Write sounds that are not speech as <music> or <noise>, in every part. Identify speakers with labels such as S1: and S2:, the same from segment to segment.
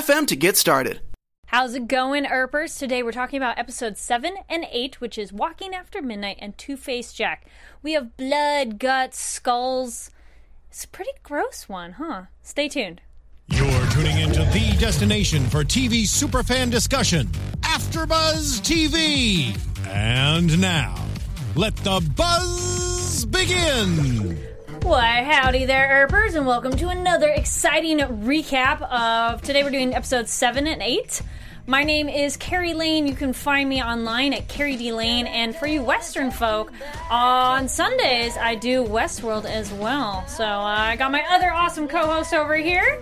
S1: to get started.
S2: How's it going, Earpers? Today we're talking about episodes 7 and 8, which is Walking After Midnight and Two Face Jack. We have blood, guts, skulls. It's a pretty gross one, huh? Stay tuned.
S3: You're tuning into the destination for TV superfan discussion, AfterBuzz TV. And now, let the buzz begin.
S2: Why, howdy there, Earpers, and welcome to another exciting recap of today. We're doing episodes 7 and 8. My name is Carrie Lane. You can find me online at Carrie D Lane. And for you Western folk, on Sundays I do Westworld as well. So uh, I got my other awesome co-host over here.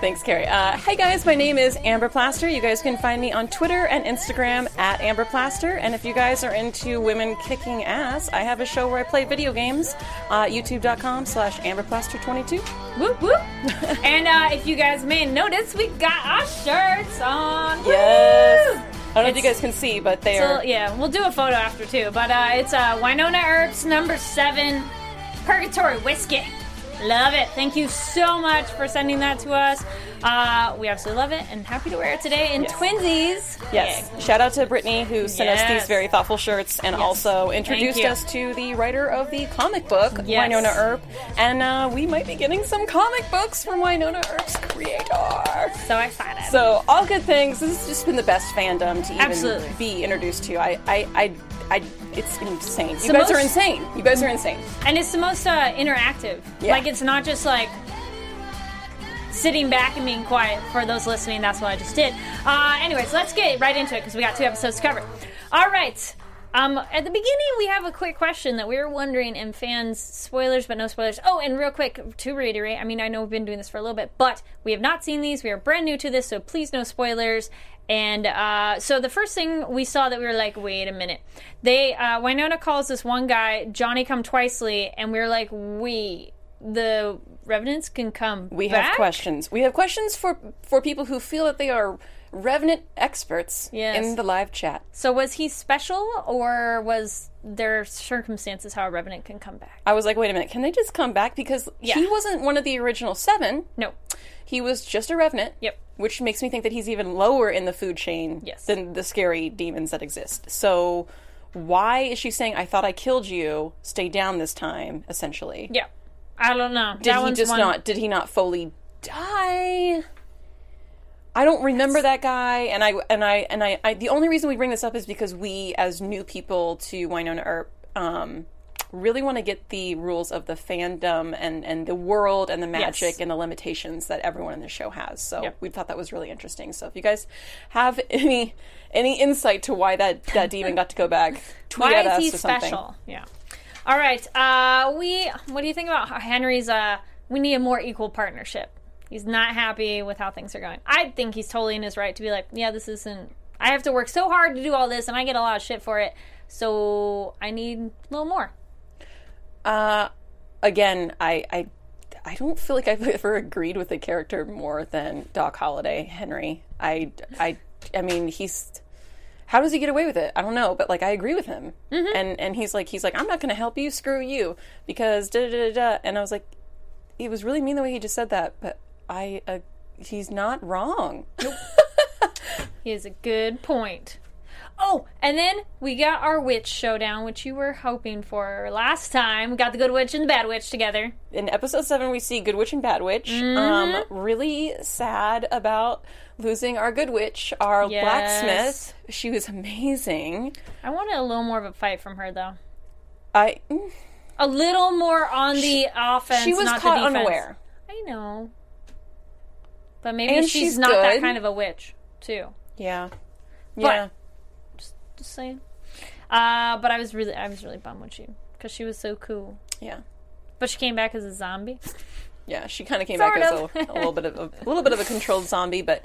S4: Thanks, Carrie. Uh, hey guys, my name is Amber Plaster. You guys can find me on Twitter and Instagram at Amber Plaster. And if you guys are into women kicking ass, I have a show where I play video games. Uh, YouTube.com slash AmberPlaster22.
S2: Whoop whoop. <laughs> and uh, if you guys may notice, we got our shirts on.
S4: Yes. I don't know if you guys can see, but they
S2: So
S4: are.
S2: yeah, we'll do a photo after too. But uh, it's uh, Wynonna Earps number seven, Purgatory Whiskey. Love it. Thank you so much for sending that to us. Uh, we absolutely love it and happy to wear it today in
S4: Yes.
S2: twinsies.
S4: Yes.
S2: Yay.
S4: Shout out to Brittany who sent us these very thoughtful shirts and
S2: Yes.
S4: also introduced us to the writer of the comic book,
S2: Yes.
S4: Wynonna Earp. And uh, we might be getting some comic books from Wynonna Earp's creator.
S2: So excited.
S4: So all good things. This has just been the best fandom to even
S2: Absolutely.
S4: be introduced to. I, I, I, I it's insane. You
S2: the
S4: guys are insane. You guys are insane.
S2: and it's the most uh, interactive.
S4: Yeah.
S2: Like it's not just like sitting back and being quiet. For those listening, that's what I just did. Uh, anyways, let's get right into it because we got two episodes to cover. All right. Um, at the beginning, we have a quick question that we were wondering, and fans, spoilers, but no spoilers. Oh, and real quick, to reiterate, I mean, I know we've been doing this for a little bit, but we have not seen these. We are brand new to this, so please no spoilers. And uh, so the first thing we saw that we were like, wait a minute. They uh, Wynonna calls this one guy Johnny Come Twicely, and we are like, we the revenants can come.
S4: We
S2: back?
S4: have questions. We have questions for for people who feel that they are revenant experts
S2: Yes.
S4: in the live chat.
S2: So was he special, or was there circumstances how a revenant can come back?
S4: I was like, wait a minute, can they just come back? Because he wasn't one of the original seven.
S2: No.
S4: He was just a revenant.
S2: Yep.
S4: Which makes me think that he's even lower in the food chain
S2: Yes.
S4: than the scary demons that exist. So why is she saying, I thought I killed you, stay down this time, essentially?
S2: Yeah. I don't know.
S4: Did he just not did he not fully die? I don't remember that guy and I and I and I, I the only reason we bring this up is because we as new people to Wynonna Earp um really want to get the rules of the fandom and and the world and the magic
S2: Yes.
S4: and the limitations that everyone in the show has. So
S2: Yep.
S4: we thought that was really interesting. So if you guys have any any insight to why that that demon got to go back, <laughs> tweet
S2: Why
S4: at
S2: is
S4: us
S2: he
S4: or something.
S2: special? Yeah. All right. Uh, we. What do you think about Henry's? Uh, we need a more equal partnership. He's not happy with how things are going. I think he's totally in his right to be like, yeah, this isn't. I have to work so hard to do all this, and I get a lot of shit for it. So I need a little more.
S4: Uh, again, I, I, I don't feel like I've <laughs> ever agreed with the character more than Doc Holliday, Henry. I, I, I mean, he's. How does he get away with it? I don't know, but like I agree with him, and and he's like he's like I'm not going to help you, screw you, because da da da da. And I was like, it was really mean the way he just said that, but I, uh, he's not wrong. <laughs>
S2: He has a good point. Oh, and then we got our witch showdown, which you were hoping for last time. We got the good witch and the bad witch together.
S4: in episode seven, we see Good Witch and Bad Witch. Um, really sad about losing our Good Witch, our
S2: Yes.
S4: blacksmith. She was amazing.
S2: I wanted a little more of a fight from her, though.
S4: I
S2: A little more on the offense.
S4: she was caught unaware.
S2: I know, but maybe
S4: And
S2: she's,
S4: she's
S2: not that kind of a witch, too.
S4: Yeah, yeah.
S2: Just saying. Uh, but I was really, I was really bummed when she, because she was so cool.
S4: yeah,
S2: But she came back as a zombie.
S4: yeah. She kind of came
S2: Sort
S4: back
S2: of.
S4: as a, a little bit of a, a little bit of a controlled zombie, but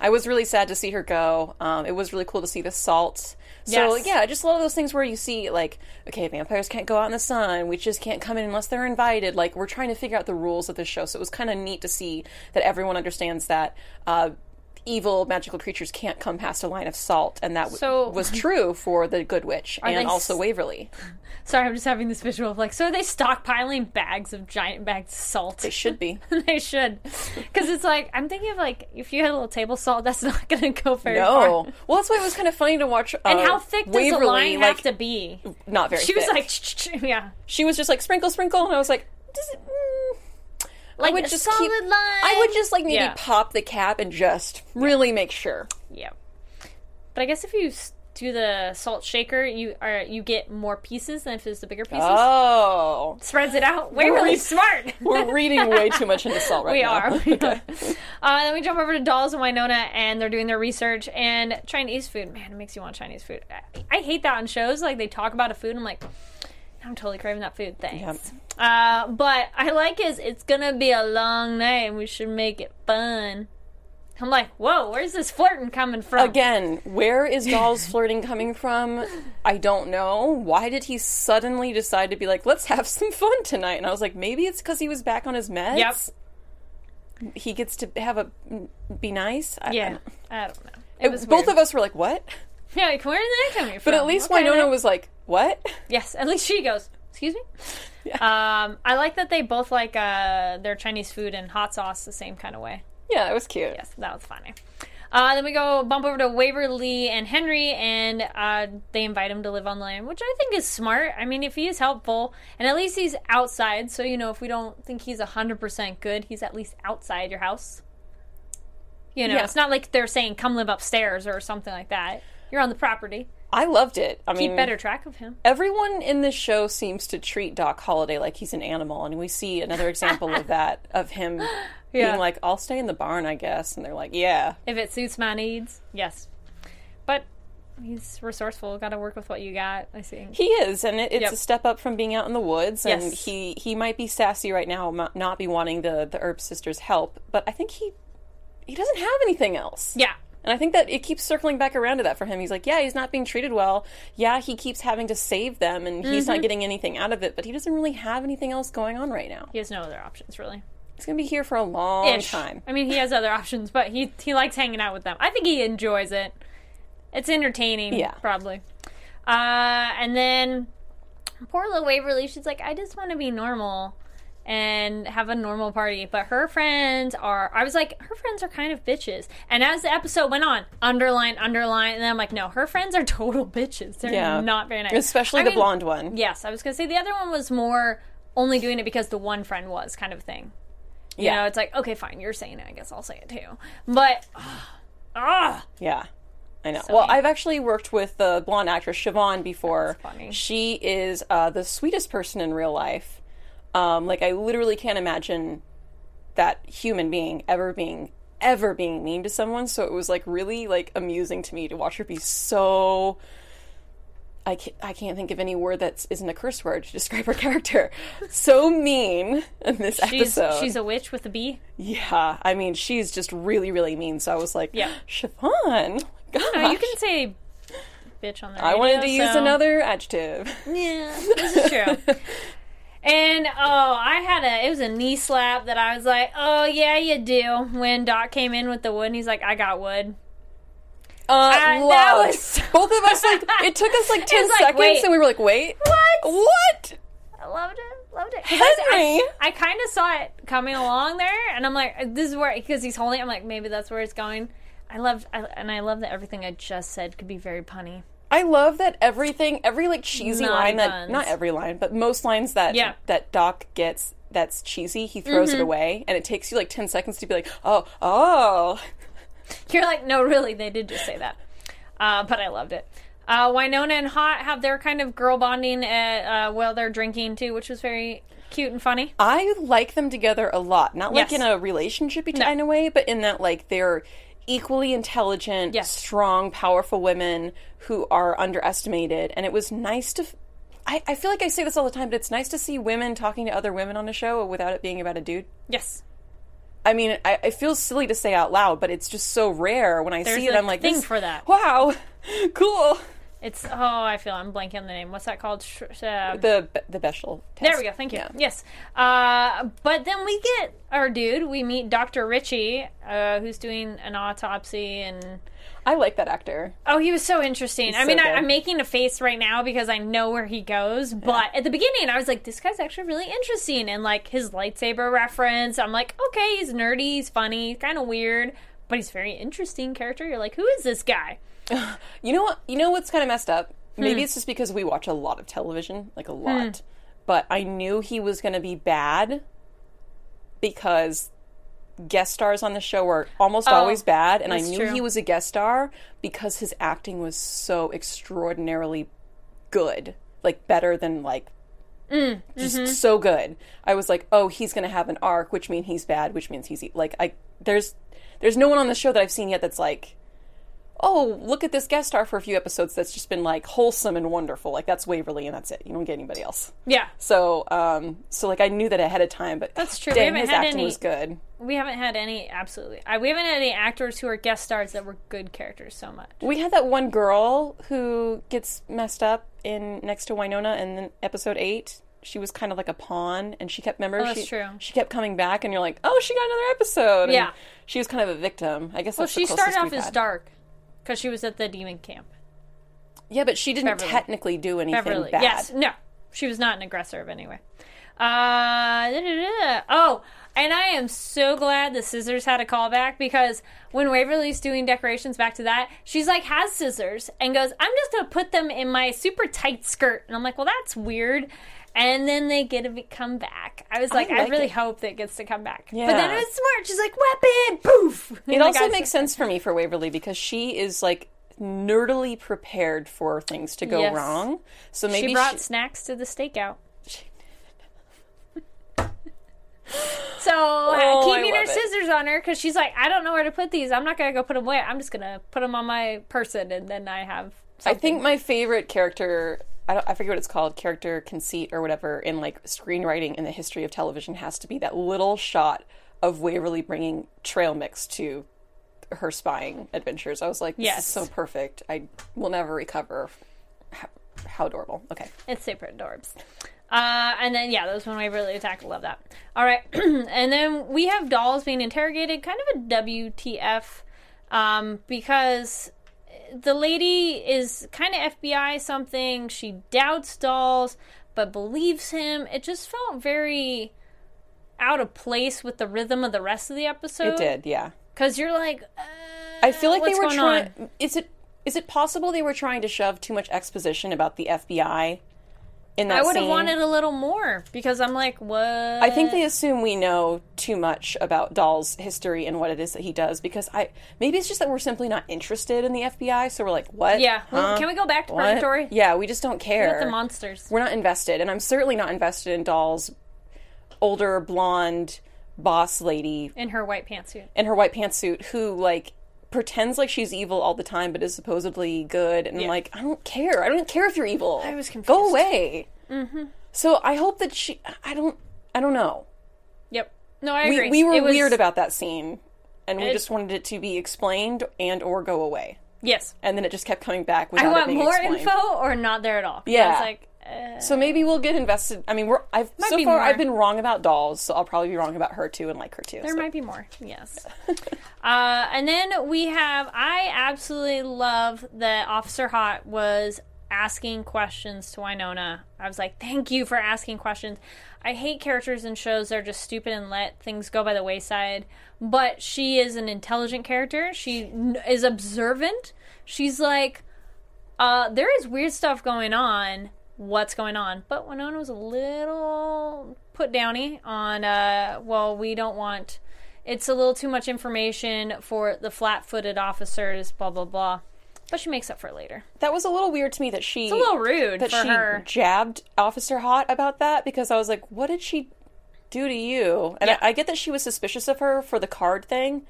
S4: I was really sad to see her go. Um, it was really cool to see the salt. So
S2: Yes.
S4: yeah, just a lot of those things where you see like, okay, vampires can't go out in the sun. Witches can't come in unless they're invited. Like we're trying to figure out the rules of this show. So it was kind of neat to see that everyone understands that. Uh, Evil magical creatures can't come past a line of salt, and that w-
S2: So- <laughs>
S4: was true for the Good Witch and
S2: s-
S4: also Waverly.
S2: Sorry, I'm just having this visual of like, so are they stockpiling bags of giant bags of salt?
S4: They should be. <laughs>
S2: they should, because it's like I'm thinking of like if you had a little table salt, that's <laughs> not going to go very far.
S4: No, well, that's why it was kind of funny to watch. Uh,
S2: And how thick does
S4: Waverly,
S2: the line
S4: like,
S2: have to be?
S4: Not very.
S2: She was like, yeah,
S4: she was just like sprinkle, sprinkle, and I was like, does it? Mm,
S2: like
S4: I would just
S2: solid
S4: keep,
S2: line.
S4: I would just like maybe
S2: Yeah.
S4: pop the cap and just really make sure.
S2: Yeah, but I guess if you do the salt shaker, you are you get more pieces than if it's the bigger pieces.
S4: Oh,
S2: Spreads it out. Way really smart.
S4: we're reading way too much into salt right <laughs>
S2: We
S4: now.
S2: are. We are. <laughs> Uh, then we jump over to Dolls and Wynonna, and they're doing their research. And Chinese food, man, it makes you want Chinese food. I, I hate that on shows. Like they talk about a food, and I'm like, I'm totally craving that food. Thanks. Uh, but I like is it's gonna be a long night, and we should make it fun. I'm like, whoa, where's this flirting coming from?
S4: Again, where is Doll's flirting coming from? I don't know. Why did he suddenly decide to be like, let's have some fun tonight? And I was like, maybe it's because he was back on his meds.
S2: Yep.
S4: He gets to have a be nice. I- I
S2: Yeah,
S4: don't-
S2: I don't know.
S4: It
S2: It was
S4: both of us were like, what?
S2: Yeah, like, where did that come from?
S4: But at least
S2: Okay, Wynonna
S4: was like, what?
S2: Yes, at least she goes. Excuse me. <laughs> Um, I like that they both like uh, their Chinese food and hot sauce the same kind of way.
S4: Yeah, it was cute.
S2: Yes, that was funny. Uh, then we go bump over to Waverly and Henry, and uh, they invite him to live on land, which I think is smart. I mean, if he is helpful, and at least he's outside, so you know, if we don't think he's hundred percent good, he's at least outside your house. You know,
S4: Yeah.
S2: it's not like they're saying come live upstairs or something like that. You're on the property.
S4: I loved it. I
S2: Keep
S4: mean,
S2: better track of him.
S4: everyone in this show seems to treat Doc Holliday like he's an animal, and we see another <laughs> example of that of him
S2: Yeah.
S4: being like, "I'll stay in the barn, I guess," and they're like, "Yeah."
S2: If it suits my needs, yes. But he's resourceful. Got to work with what you got. I see.
S4: He is, and it, it's
S2: Yep.
S4: a step up from being out in the woods. And
S2: Yes.
S4: he he might be sassy right now, not be wanting the the Earp sisters' help, but I think he he doesn't have anything else.
S2: Yeah.
S4: And I think that it keeps circling back around to that for him. He's like, yeah, he's not being treated well. Yeah, he keeps having to save them, and he's
S2: Mm-hmm.
S4: not getting anything out of it. But he doesn't really have anything else going on right now.
S2: He has no other options really.
S4: He's gonna be here for a long
S2: Ish.
S4: time.
S2: I mean, he has other options, but he he likes hanging out with them. I think he enjoys it. It's entertaining.
S4: Yeah.
S2: Probably. Uh, and then poor little Waverly, she's like, I just want to be normal and have a normal party. But her friends are, I was like, her friends are kind of bitches. And as the episode went on, underline, underline, and then I'm like, no, her friends are <laughs> total bitches. They're
S4: Yeah.
S2: not very nice.
S4: Especially
S2: I
S4: the
S2: mean,
S4: blonde one.
S2: Yes, I was gonna say the other one was more only doing it because the one friend was kind of thing. You
S4: Yeah.
S2: know, it's like, okay, fine, you're saying it, I guess I'll say it too. But <sighs> ah,
S4: Yeah. I know. well,
S2: mean-
S4: I've actually worked with the blonde actress Siobhan before.
S2: That's funny.
S4: She is uh, the sweetest person in real life. Um, like I literally can't imagine that human being ever being ever being mean to someone. So it was like really like amusing to me to watch her be so. I can't, I can't think of any word that isn't a curse word to describe her <laughs> character. So mean in this
S2: she's
S4: episode.
S2: she's a witch with a B.
S4: yeah, I mean, she's just really, really mean. So I was like,
S2: Yeah. <gasps>
S4: Siobhan, gosh.
S2: No, you can say bitch on the
S4: I wanted to use another adjective.
S2: Yeah, this is true. <laughs> And oh, I had a it was a knee slap that I was like, oh yeah, you do. When Doc came in with the wood, and he's like, I got wood.
S4: Uh,
S2: that
S4: loved.
S2: was- <laughs>
S4: Both of us like it took us like <laughs> ten
S2: like,
S4: seconds,
S2: wait.
S4: and we were like, "Wait,
S2: What?
S4: What?
S2: I loved it. Loved it. I-
S4: Henry!"
S2: I, I kind of saw it coming along there, and I'm like, this is where because he's holding. it, I'm like, maybe that's where it's going. I loved, I, and I love that everything I just said could be very punny.
S4: I love that everything, every like cheesy
S2: Naughty
S4: line that
S2: buns.
S4: not every line, but most lines that
S2: Yeah.
S4: that Doc gets that's cheesy, he throws
S2: Mm-hmm.
S4: it away, and it takes you like ten seconds to be like, "Oh, oh." <laughs>
S2: You're like, no, really, they did just say that. Uh, but I loved it. Uh, Wynonna and Haught have their kind of girl bonding at, uh, while they're drinking too, which was very cute and funny.
S4: I like them together a lot. Not like
S2: Yes.
S4: in a relationship kind of way, but in that like they're equally intelligent,
S2: Yes.
S4: strong, powerful women who are underestimated. And it was nice to. f- I, I feel like I say this all the time, but it's nice to see women talking to other women on a show without it being about a dude.
S2: Yes.
S4: I mean, I, it feels silly to say out loud, but it's just so rare when I
S2: There's
S4: see it. I'm like,
S2: thing
S4: this-
S2: for that.
S4: Wow, <laughs> cool.
S2: It's oh, I feel I'm blanking on the name. What's that called? Sh- uh,
S4: The the Bechdel test.
S2: there we go. Thank you.
S4: Yeah.
S2: Yes. Uh, but then we get our dude. We meet Dr. Richie, uh, who's doing an autopsy, and
S4: I like that actor.
S2: oh, he was so interesting. I
S4: so
S2: mean, I, I'm making a face right now because I know where he goes. But at the beginning, I was like, this guy's actually really interesting, and like his lightsaber reference. I'm like, okay, he's nerdy, he's funny, kind of weird, but he's a very interesting character. You're like, who is this guy? <laughs>
S4: You know what? You know what's kind of messed up?
S2: Hmm.
S4: Maybe it's just because we watch a lot of television, like a lot. But I knew he was going to be bad because guest stars on the show were almost always bad, and I
S2: Oh, that's
S4: knew
S2: true.
S4: he was a guest star because his acting was so extraordinarily good, like better than like
S2: Mm,
S4: just
S2: mm-hmm.
S4: so good. I was like, oh, he's going to have an arc, which means he's bad, which means he's e-, like I there's there's no one on the show that I've seen yet that's like oh, look at this guest star for a few episodes that's just been like wholesome and wonderful. Like that's Waverly and that's it. You don't get anybody else.
S2: Yeah,
S4: So, um, so like I knew that ahead of time, but
S2: That's true. Haven't
S4: his
S2: had
S4: acting
S2: any-
S4: was good.
S2: we haven't had any absolutely. I, we haven't had any actors who are guest stars that were good characters so much.
S4: We had that one girl who gets messed up in next to Wynonna, and then episode eight, she was kind of like a pawn, and she kept remember
S2: Oh, that's
S4: she
S2: true.
S4: she kept coming back, and you're like, oh, she got another episode. And
S2: Yeah.
S4: she was kind of a victim. I guess.
S2: Well,
S4: That's
S2: she started off as dark because she was at the demon camp.
S4: Yeah, but she didn't
S2: Beverly.
S4: technically do anything
S2: Beverly.
S4: bad.
S2: Yes. No. She was not an aggressor of any way. Uh, oh, and I am so glad the scissors had a callback because when Waverly's doing decorations back to that, she's like has scissors and goes, "I'm just gonna put them in my super tight skirt," and I'm like, "Well, that's weird." And then they get to come back. I was like, I,
S4: like
S2: really
S4: it.
S2: hope that it gets to come back. But then it was smart. She's like, weapon, poof.
S4: It also makes sense for me for Waverly because she is like nerdily prepared for things to go
S2: Yes.
S4: wrong. So maybe
S2: She brought snacks to the stakeout. <laughs> So
S4: Oh, uh,
S2: keeping her
S4: love it.
S2: scissors on her because she's like, I don't know where to put these. I'm not gonna go put them away. I'm just gonna put them on my person, and then I have.
S4: I think my favorite character, I, don't, I forget what it's called, character conceit or whatever, in like screenwriting in the history of television has to be that little shot of Waverly bringing trail mix to her spying adventures. I was like, this
S2: Yes.
S4: is so perfect. I will never recover. How, how adorable. Okay.
S2: It's super adorbs. Uh, and then yeah, those when Waverly attack. Love that. All right, <clears throat> and then we have dolls being interrogated. Kind of a WTF, um, because the lady is kind of FBI something. She doubts dolls, but believes him. It just felt very out of place with the rhythm of the rest of the episode.
S4: It did, yeah.
S2: because you're like, uh,
S4: I feel like they were trying. Is it is it possible they were trying to shove too much exposition about the FBI in that
S2: I would have wanted a little more because I'm like, what?
S4: I think they assume we know too much about Dolls' history and what it is that he does because I maybe it's just that we're simply not interested in the FBI, so we're like, what?
S2: Yeah.
S4: Huh?
S2: can we go back to
S4: What?
S2: Purgatory?
S4: Yeah, we just don't care.
S2: With the monsters.
S4: We're not invested, and I'm certainly not invested in Dolls' older blonde boss lady
S2: in her white pantsuit.
S4: in her white pantsuit who like pretends like she's evil all the time but is supposedly good and I'm
S2: Yeah.
S4: like I don't care. I don't care if you're evil.
S2: I was confused.
S4: Go away. Mm-hmm. So I hope that she I don't I don't know.
S2: Yep. No, I agree.
S4: We, we were
S2: was-
S4: weird about that scene and we
S2: It-
S4: just wanted it to be explained and or go away.
S2: Yes.
S4: And then it just kept coming back
S2: I
S4: it
S2: want more
S4: explained.
S2: info or not there at all.
S4: Yeah.
S2: It's like, uh,
S4: So maybe we'll get invested. I mean, we're I've so far
S2: more.
S4: I've been wrong about dolls, so I'll probably be wrong about her too and like her too.
S2: there
S4: so.
S2: might be more. Yes. <laughs> uh, and then we have, I absolutely love that Officer Haught was asking questions to Wynonna. I was like, thank you for asking questions. I hate characters in shows that are just stupid and let things go by the wayside. But she is an intelligent character. She n- is observant. She's like, uh, there is weird stuff going on. What's going on? But Wynonna was a little put downy on, uh, well, we don't want it's a little too much information for the flat-footed officers. Blah blah blah. But she makes up for it later.
S4: That was a little weird to me that she
S2: It's a little rude
S4: that
S2: for
S4: she
S2: her.
S4: jabbed Officer Haught about that because I was like, what did she do to you? And
S2: Yeah.
S4: I, I get that she was suspicious of her for the card thing,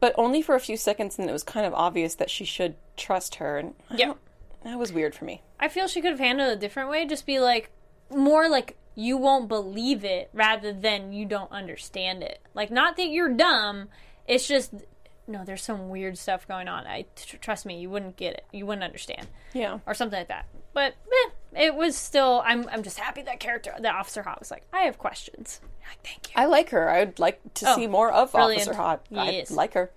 S4: but only for a few seconds, and it was kind of obvious that she should trust her. And don't- that was weird for me.
S2: I feel she could have handled it a different way. Just be like more like you won't believe it rather than you don't understand it. Like not that you're dumb. It's just no. There's some weird stuff going on. I tr- trust me. You wouldn't get it. You wouldn't understand
S4: Yeah.
S2: or something like that. But eh, it was still. I'm. I'm just happy that character, that Officer Haught, was like, I have questions. Like, thank you.
S4: I like her. I would like to
S2: Oh,
S4: see more of
S2: brilliant.
S4: Officer Haught.
S2: Yes.
S4: I like her.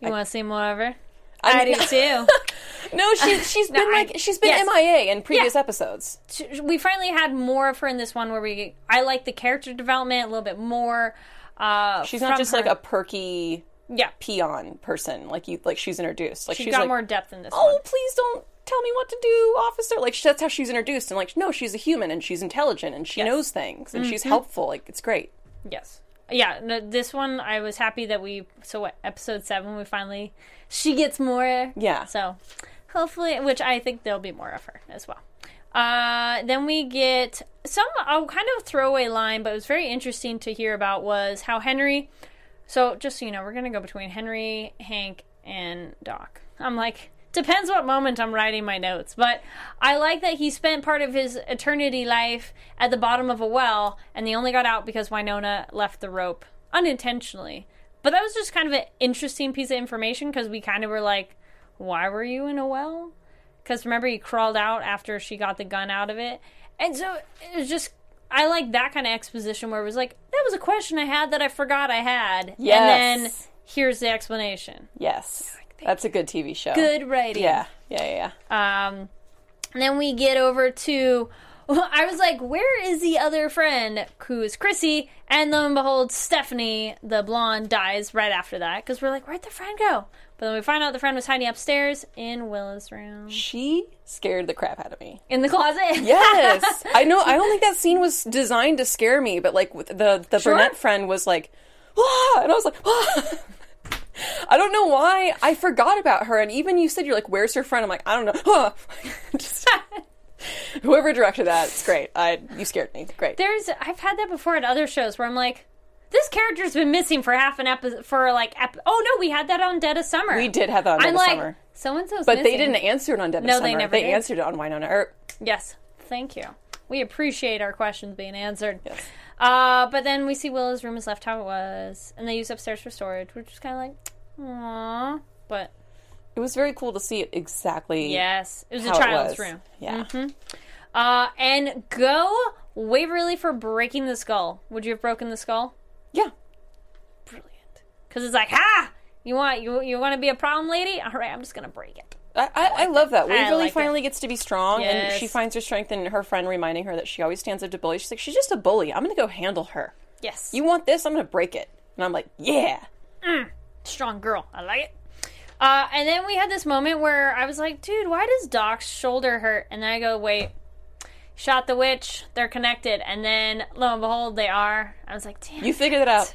S2: You want to see more of her?
S4: I
S2: do too. <laughs>
S4: No, she, she's <laughs>
S2: No,
S4: been
S2: I-
S4: like she's been
S2: yes.
S4: MIA in previous
S2: Yeah.
S4: episodes.
S2: we finally had more of her in this one where we I like the character development a little bit more. Uh,
S4: She's not just
S2: her-
S4: like a perky
S2: yeah.
S4: peon person like you like she's introduced. Like
S2: She's
S4: she's
S2: got
S4: like,
S2: more depth in this
S4: oh,
S2: one.
S4: please don't tell me what to do, officer. Like that's how she's introduced. And like, no, she's a human and she's intelligent and she
S2: Yes.
S4: knows things and she's
S2: Mm-hmm.
S4: helpful. Like it's great.
S2: Yes. Yeah, no, this one I was happy that we so what episode 7 we finally she gets more.
S4: Yeah.
S2: So hopefully which I think there'll be more of her as well. Uh, then we get some a kind of throwaway line, but it was very interesting to hear about was how Henry. So just so you know, we're gonna go between Henry, Hank, and Doc. I'm like, depends what moment I'm writing my notes, but I like that he spent part of his eternity life at the bottom of a well, and they only got out because Wynonna left the rope unintentionally. But that was just kind of an interesting piece of information because we kind of were like, why were you in a well? Because remember, he crawled out after she got the gun out of it. And so it was just, I like that kind of exposition where it was like, that was a question I had that I forgot I had. And then here's the explanation.
S4: Yes, that's a good TV show.
S2: Good writing.
S4: Yeah, yeah, yeah. yeah.
S2: Um, and then we get over to. <laughs> I was like, where is the other friend who is Chrissy? And lo and behold, Stephanie, the blonde, dies right after that because we're like, where'd the friend go? But then we find out the friend was hiding upstairs in Willa's room.
S4: She scared the crap out of me.
S2: In the closet? <laughs>
S4: Yes, I know. I don't think that <laughs> scene was designed to scare me, but like the the
S2: Sure.
S4: brunette friend was like, ah, and I was like, ah. <laughs> I don't know why I forgot about her. And even you said you're like, "Where's her friend?" I'm like, I don't know. Ah. Just, whoever directed that, it's great. I you scared me. Great.
S2: There's, I've had that before at other shows where I'm like, this character's been missing for half an episode, for like, ep- oh no, we had that on Dead of Summer.
S4: we did have that on Dead
S2: I'm
S4: of
S2: like,
S4: Summer,
S2: so and so's
S4: but they didn't answer it on Dead of
S2: No,
S4: Summer.
S2: they never
S4: They
S2: did.
S4: answered it on Wynonna Earp.
S2: Yes, thank you. We appreciate our questions being answered.
S4: Yes.
S2: Uh, but then we see Willa's room is left how it was, and they use upstairs for storage, which is kind of like, aww. But
S4: It was very cool to see it exactly.
S2: yes, it was a child's
S4: was.
S2: room.
S4: Yeah.
S2: Uh, and go Waverly for breaking the skull. Would you have broken the skull?
S4: Yeah.
S2: Brilliant. Because it's like, ha! You want you you want to be a problem lady? All right, I'm just gonna break it.
S4: I, I, I love that. Waverly
S2: like it.
S4: finally gets to be strong, and she finds her strength in her friend reminding her that she always stands up to bullies. She's like, she's just a bully. I'm going to go handle her.
S2: Yes,
S4: You want this? I'm going to break it. And I'm like, yeah.
S2: strong girl. I like it. Uh, and then we had this moment where I was like, dude, why does Doc's shoulder hurt? And then I go, wait, shot the witch. They're connected. And then lo and behold, they are. I was like, damn.
S4: You figured it out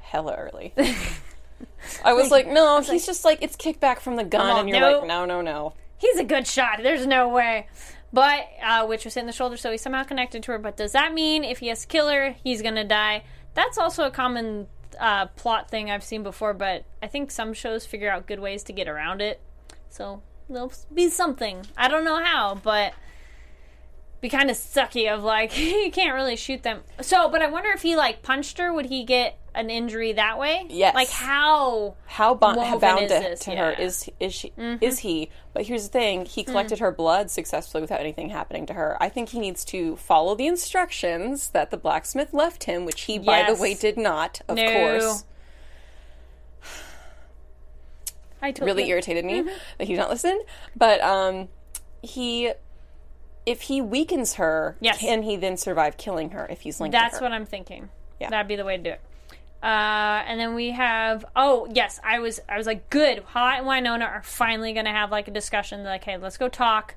S4: hella early. <laughs> I was like, no, he's just like, it's kickback from the gun. And you're
S2: no.
S4: like, no, no, no.
S2: he's a good shot. There's no way. But uh, Witch was in the shoulder, so he's somehow connected to her. But does that mean if he has to kill her, he's gonna die? That's also a common uh, plot thing I've seen before. But I think some shows figure out good ways to get around it. So there'll be something. I don't know how, but be kind of sucky of like <laughs> you can't really shoot them. So, but I wonder if he like punched her, would he get an injury that way?
S4: Yes.
S2: Like how?
S4: How bo-
S2: Woven
S4: bound to, to
S2: Yeah. Mm-hmm.
S4: her is is she is he? But here's the thing: he collected her blood successfully without anything happening to her. I think he needs to follow the instructions that the blacksmith left him, which he, by the way, did not. Of
S2: No.
S4: course,
S2: I totally
S4: really irritated
S2: Mm-hmm.
S4: me that he did not listen. But um, he, if he weakens her,
S2: Yes.
S4: can he then survive killing her if he's linked?
S2: That's
S4: to her?
S2: That's what I'm thinking.
S4: Yeah.
S2: That'd be the way to do it. Uh, and then we have oh yes, I was I was like good. Haught and Wynonna are finally gonna have like a discussion. They're like, hey, let's go talk.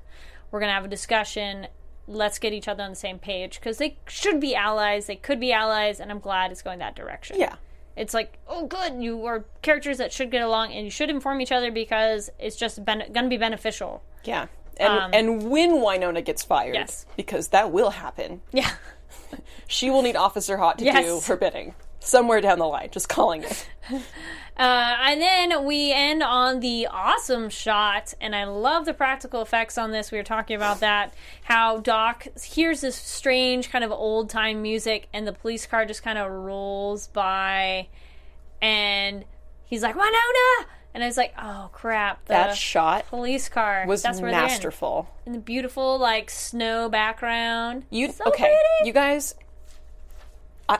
S2: We're gonna have a discussion. Let's get each other on the same page because they should be allies. They could be allies, and I'm glad it's going that direction.
S4: Yeah.
S2: It's like, oh, good, you are characters that should get along, and you should inform each other because it's just ben- going to be beneficial.
S4: Yeah. And, and when Wynonna gets fired,
S2: Um, Yes.
S4: because that will happen,
S2: Yeah. <laughs>
S4: she will need Officer Haught to
S2: Yes.
S4: do her bidding somewhere down the line. Just calling it. <laughs>
S2: Uh, and then we end on the awesome shot, and I love the practical effects on this. We were talking about that. How Doc hears this strange kind of old time music, and the police car just kind of rolls by, and he's like, Wynonna! And I was like, oh crap.
S4: That shot
S2: police car
S4: was
S2: That's where they're in.
S4: masterful.
S2: In the beautiful, like, snow background.
S4: You
S2: So
S4: okay?
S2: pretty.
S4: You guys, I,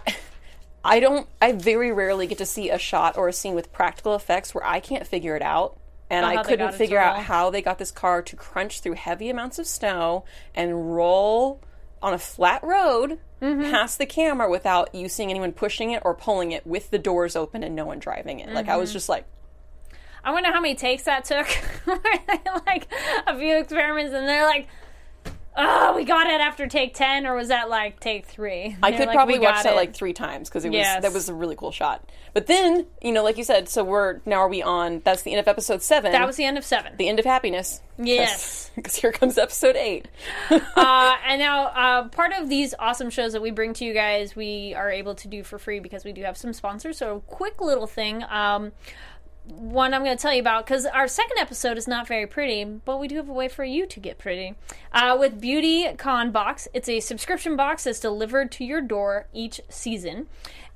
S4: I don't. I very rarely get to see a shot or a scene with practical effects where I can't figure it out, and
S2: Oh,
S4: I couldn't
S2: got it to
S4: figure out how they got this car to crunch through heavy amounts of snow and roll on a flat road
S2: Mm-hmm.
S4: past the camera without you seeing anyone pushing it or pulling it with the doors open and no one driving it. Like I
S2: Mm-hmm.
S4: was just like,
S2: I wonder how many takes that took. <laughs> like a few experiments, and they're like, "Oh, we got it after take ten, or was that like take three?
S4: I could
S2: like,
S4: probably watch that
S2: it."
S4: like three times because it was
S2: Yes.
S4: that was a really cool shot. But then, you know, like you said, so we're now are we on? That's the end of episode seven.
S2: That was the end of seven.
S4: the end of happiness.
S2: Yes. <laughs>
S4: because here comes episode eight. <laughs>
S2: uh, and now, uh, part of these awesome shows that we bring to you guys, we are able to do for free because we do have some sponsors. So, a quick little thing. Um, one I'm going to tell you about because our second episode is not very pretty, but we do have a way for you to get pretty. Uh, with Beauty Con Box, it's a subscription box that's delivered to your door each season.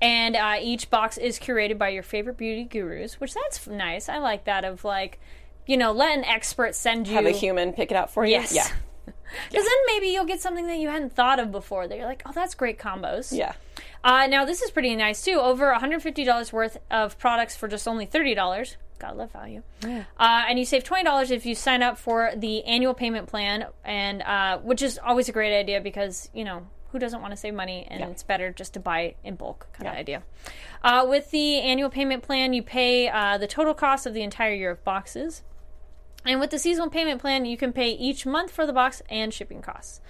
S2: And uh, each box is curated by your favorite beauty gurus, which that's nice. I like that of like, you know, let an expert send you
S4: Have a human pick it out for you.
S2: Yes.
S4: Yeah. <laughs>
S2: Because then maybe you'll get something that you hadn't thought of before that you're like, oh, that's great combos.
S4: Yeah.
S2: Uh, now, this is pretty nice too. Over $150 worth of products for just only $30. Gotta love value. Uh, and you save $20 if you sign up for the annual payment plan, and uh, which is always a great idea because, you know, who doesn't want to save money and it's better just to buy in bulk kind of idea. Uh, with the annual payment plan, you pay uh, the total cost of the entire year of boxes. And with the seasonal payment plan, you can pay each month for the box and shipping costs.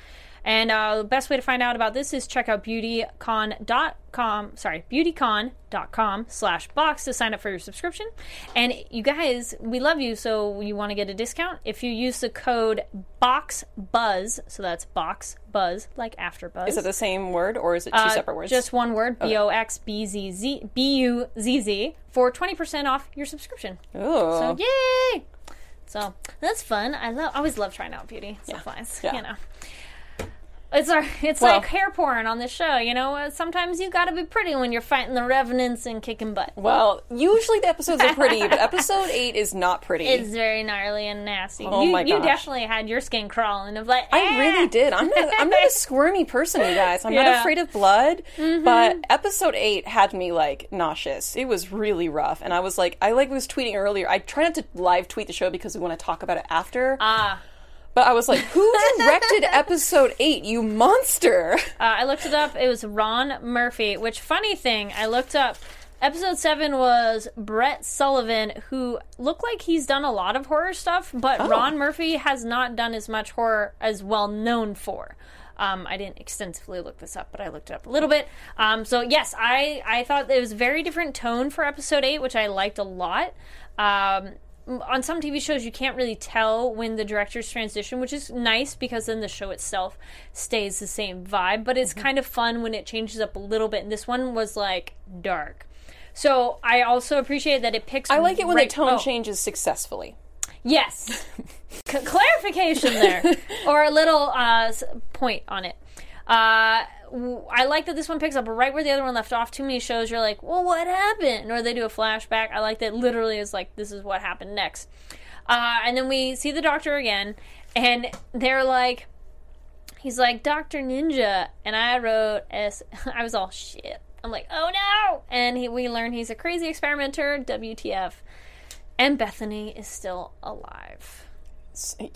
S2: And uh, the best way to find out about this is check out beautycon.com, sorry, beautycon.com slash box to sign up for your subscription. And you guys, we love you, so you want to get a discount. If you use the code BOXBUZZ, so that's box buzz, like after buzz.
S4: Is it the same word or is it two
S2: Uh,
S4: separate words?
S2: Just one word, B O X B Z Z B U Z Z, for 20% off your subscription.
S4: Ooh.
S2: So yay! So that's fun. I love. I always love trying out beauty supplies.
S4: Yeah.
S2: You know, it's our. It's
S4: Well-
S2: like hair porn on this show. You know, Uh, sometimes you got to be pretty when you're fighting the revenants and kicking butt.
S4: well, usually the episodes are pretty, but <laughs> episode eight is not pretty.
S2: It's very gnarly and nasty.
S4: Oh
S2: you,
S4: my
S2: you definitely had your skin crawling of like.
S4: I really
S2: "Ah!"
S4: did. I'm not. I'm not a <laughs> squirmy person, you guys. I'm
S2: Yeah. Mm-hmm.
S4: not afraid of blood. But episode eight had me like nauseous. It was really rough, and I was like, I like was tweeting earlier. I try not to live tweet the show because we want to talk about it after.
S2: Ah.
S4: But I was like, who directed episode eight? You monster!
S2: Uh, I looked it up. It was Ron Murphy. Which funny thing, I looked up. Episode seven was Brett Sullivan, who looked like he's done a lot of horror stuff, but
S4: Oh.
S2: Ron Murphy has not done as much horror as well known for. Um, I didn't extensively look this up, but I looked it up a little bit. Um, so yes, I I thought it was a very different tone for episode eight, which I liked a lot. Um, on some TV shows, you can't really tell when the directors transition, which is nice because then the show itself stays the same vibe. But
S4: Mm-hmm.
S2: it's kind of fun when it changes up a little bit. And this one was like dark. So I also appreciate that it picks.
S4: I like it when
S2: right-
S4: the tone
S2: oh,
S4: changes successfully.
S2: Yes, <laughs> C- clarification there, or a little uh, point on it. Uh, I like that this one picks up right where the other one left off. Too many shows, you're like, well, what happened? Or they do a flashback. I like that literally is like, this is what happened next. Uh, and then we see the doctor again, and they're like, he's like, Dr. Ninja. And I wrote, S- <laughs> I was all shit. I'm like, oh no! And he, we learn he's a crazy experimenter, WTF. And Bethany is still alive.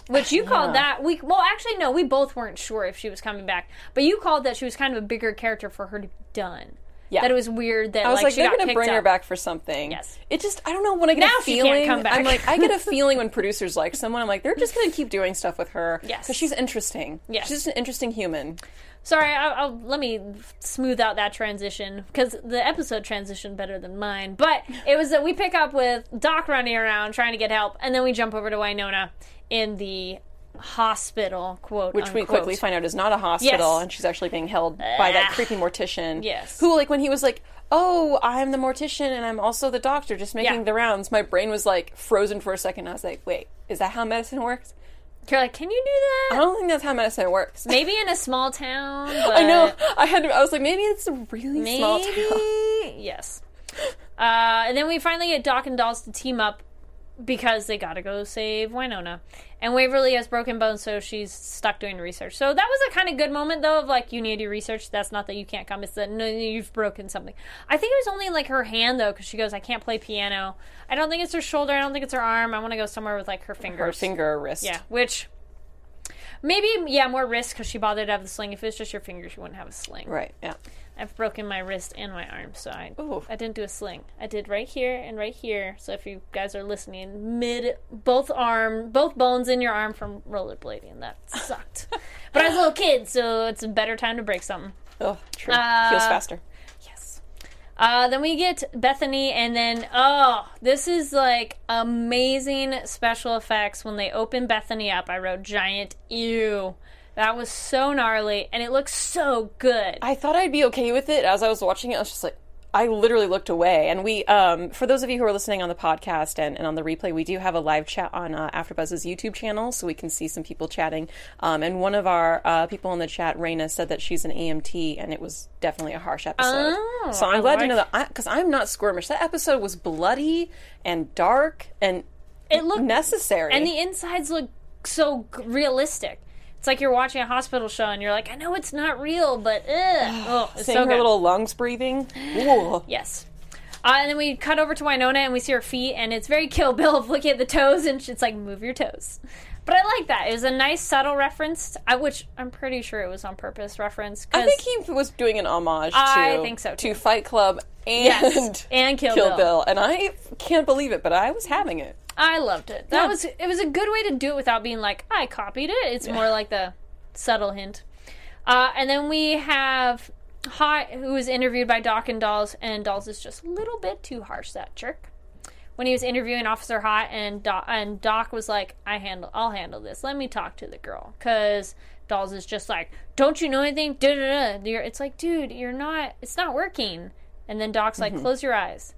S2: Which you called that we well actually no we both weren't sure if she was coming back but you called that she was kind of a bigger character for her to be done
S4: Yeah.
S2: that it was weird that
S4: I was
S2: like,
S4: like, they're
S2: got
S4: going to
S2: picked
S4: bring her back for something.
S2: Yes.
S4: It just, I don't know, when I get
S2: Now
S4: a feeling. I'm like, I get a <laughs> feeling when producers like someone, I'm like, they're just going to keep doing stuff with her.
S2: Yes.
S4: Because she's interesting.
S2: Yes.
S4: She's just an interesting human.
S2: Sorry, I'll, I'll, let me smooth out that transition because the episode transitioned better than mine. But it was that we pick up with Doc running around trying to get help, and then we jump over to Wynonna in the hospital, quote
S4: Which we quickly find out is not a hospital,
S2: Yes.
S4: and she's actually being held by that
S2: Ah.
S4: creepy mortician.
S2: Yes.
S4: Who, like, when he was like, "Oh, I'm the mortician, and I'm also the doctor, just making
S2: Yeah.
S4: the rounds," my brain was like frozen for a second. I was like, "Wait, is that how medicine works?"
S2: You're like, can you do that?
S4: I don't think that's how medicine works.
S2: Maybe in a small town. But <laughs>
S4: I know. I had. To, I was like, maybe it's a really
S2: Maybe
S4: small town. <laughs>
S2: yes. Uh, and then we finally get Doc and Dolls to team up because they gotta go save Wynonna. And Waverly has broken bones, so she's stuck doing research. So that was a kind of good moment, though, of like, you need to do research. That's not that you can't come, it's that no, you've broken something. I think it was only like her hand, though, because she goes, I can't play piano. I don't think it's her shoulder, I don't think it's her arm. I want to go somewhere with like her fingers.
S4: Her finger or wrist.
S2: Yeah, which maybe, yeah, more risk because she bothered to have the sling. If it was just your fingers, you wouldn't have a sling.
S4: Right. Yeah.
S2: I've broken my wrist and my arm, so I
S4: Ooh.
S2: I didn't do a sling. I did right here and right here. So if you guys are listening, mid both arm, both bones in your arm from rollerblading, that sucked. <laughs> but I was a little kid, so it's a better time to break something.
S4: Oh, true.
S2: Uh,
S4: Heals faster.
S2: Uh, then we get Bethany, and then oh, this is like amazing special effects when they open Bethany up. I wrote giant ew. That was so gnarly, and it looks so good.
S4: I thought I'd be okay with it. As I was watching it, I was just like, I literally looked away. And we, um, for those of you who are listening on the podcast and, and on the replay, we do have a live chat on uh, AfterBuzz's YouTube channel, so we can see some people chatting. Um, and one of our uh, people in the chat, Raina, said that she's an EMT, and it was definitely a harsh episode.
S2: Oh,
S4: so I'm glad to know that, because I'm not squirmish. That episode was bloody and dark and
S2: It looked
S4: necessary.
S2: and the insides look so realistic. It's like you're watching a hospital show and you're like, I know it's not real, but ugh. <sighs> oh, it's
S4: Seeing
S2: so
S4: her
S2: good.
S4: little lungs breathing. Ooh. <sighs>
S2: Yes. Uh, and then we cut over to Wynonna and we see her feet, and it's very Kill Bill of looking at the toes, and it's like, move your toes. But I like that. It was a nice, subtle reference, I, which I'm pretty sure it was on purpose reference.
S4: I think he was doing an homage to
S2: I think so, too.
S4: to Fight Club and
S2: Yes, and Kill
S4: Kill
S2: Bill.
S4: Bill. and I can't believe it, but I was having it.
S2: I loved it. That
S4: Yeah.
S2: was it was a good way to do it without being like I copied it. It's more like the subtle hint. Uh, and then we have Haught, who was interviewed by Doc and Dolls, and Dolls is just a little bit too harsh. That jerk. When he was interviewing Officer Haught, and Doc, and Doc was like, "I handle, I'll handle this. Let me talk to the girl." Because Dolls is just like, "Don't you know anything?" Da da da. It's like, dude, you're not. It's not working. And then Doc's like, "Close your eyes."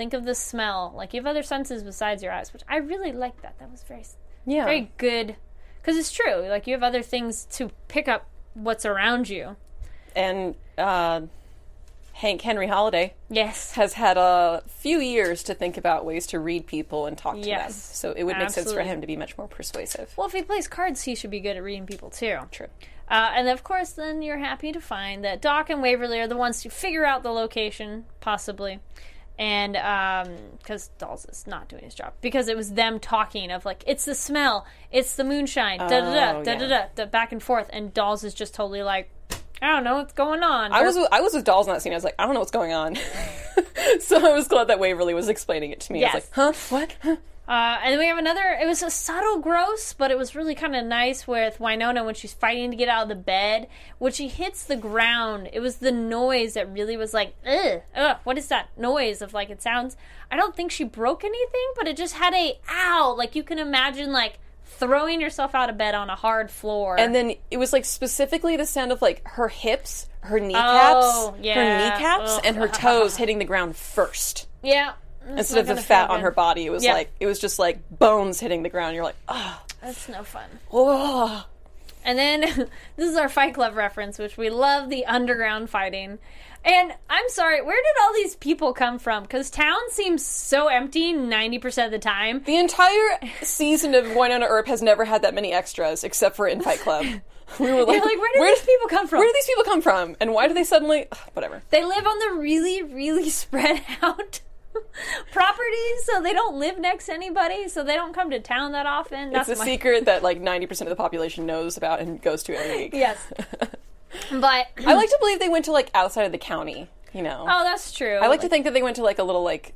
S2: Think of the smell. Like you have other senses besides your eyes, which I really like that. That was very,
S4: Yeah.
S2: very good. Because it's true. Like you have other things to pick up what's around you.
S4: and uh, Hank Henry Holliday
S2: Yes.
S4: has had a few years to think about ways to read people and talk to them. So it would make sense for him to be much more persuasive.
S2: Well, if he plays cards, he should be good at reading people too.
S4: True.
S2: Uh, and of course, then you're happy to find that Doc and Waverly are the ones to figure out the location, possibly. And um, because Dolls is not doing his job, because it was them talking of like it's the smell, it's the moonshine, da da da
S4: Oh,
S2: da da da back and forth, and Dolls is just totally like, I don't know what's going on.
S4: I
S2: Or-
S4: was with, I was with dolls in that scene. I was like, I don't know what's going on. <laughs> so I was glad that Waverly was explaining it to me. I
S2: Yes.
S4: was like, huh? What? Huh?
S2: Uh, and then we have another. It was a subtle gross, but it was really kind of nice with Wynonna when she's fighting to get out of the bed. When she hits the ground, it was the noise that really was like, ugh, ugh, what is that noise of like it sounds? I don't think she broke anything, but it just had a ow. Like you can imagine like throwing yourself out of bed on a hard floor.
S4: And then it was like specifically the sound of like her hips, her kneecaps,
S2: Oh,
S4: her kneecaps,
S2: Ugh.
S4: and her <laughs> toes hitting the ground first.
S2: yeah, Mm,
S4: Instead of the fat on her body, it was
S2: Yeah.
S4: like it was just like bones hitting the ground. You're like, oh,
S2: That's no fun.
S4: oh.
S2: And then <laughs> this is our Fight Club reference, which we love the underground fighting. And I'm sorry, where did all these people come from? Because town seems so empty 90% of the time.
S4: The entire season of Wynonna Earp has never had that many extras, except for in Fight Club. <laughs> We were like,
S2: like, where did these people come from?
S4: Where do these people come from? And why do they suddenly? Ugh, whatever.
S2: They live on the really, really <laughs> spread out <laughs> properties, so they don't live next to anybody, so they don't come to town that often. That's
S4: It's a
S2: my-
S4: secret that like <laughs> ninety percent of the population knows about and goes to every week.
S2: Yes. <laughs> But,
S4: I like to believe they went to like outside of the county. You know,
S2: oh, that's true.
S4: I like to think that they went to like a little like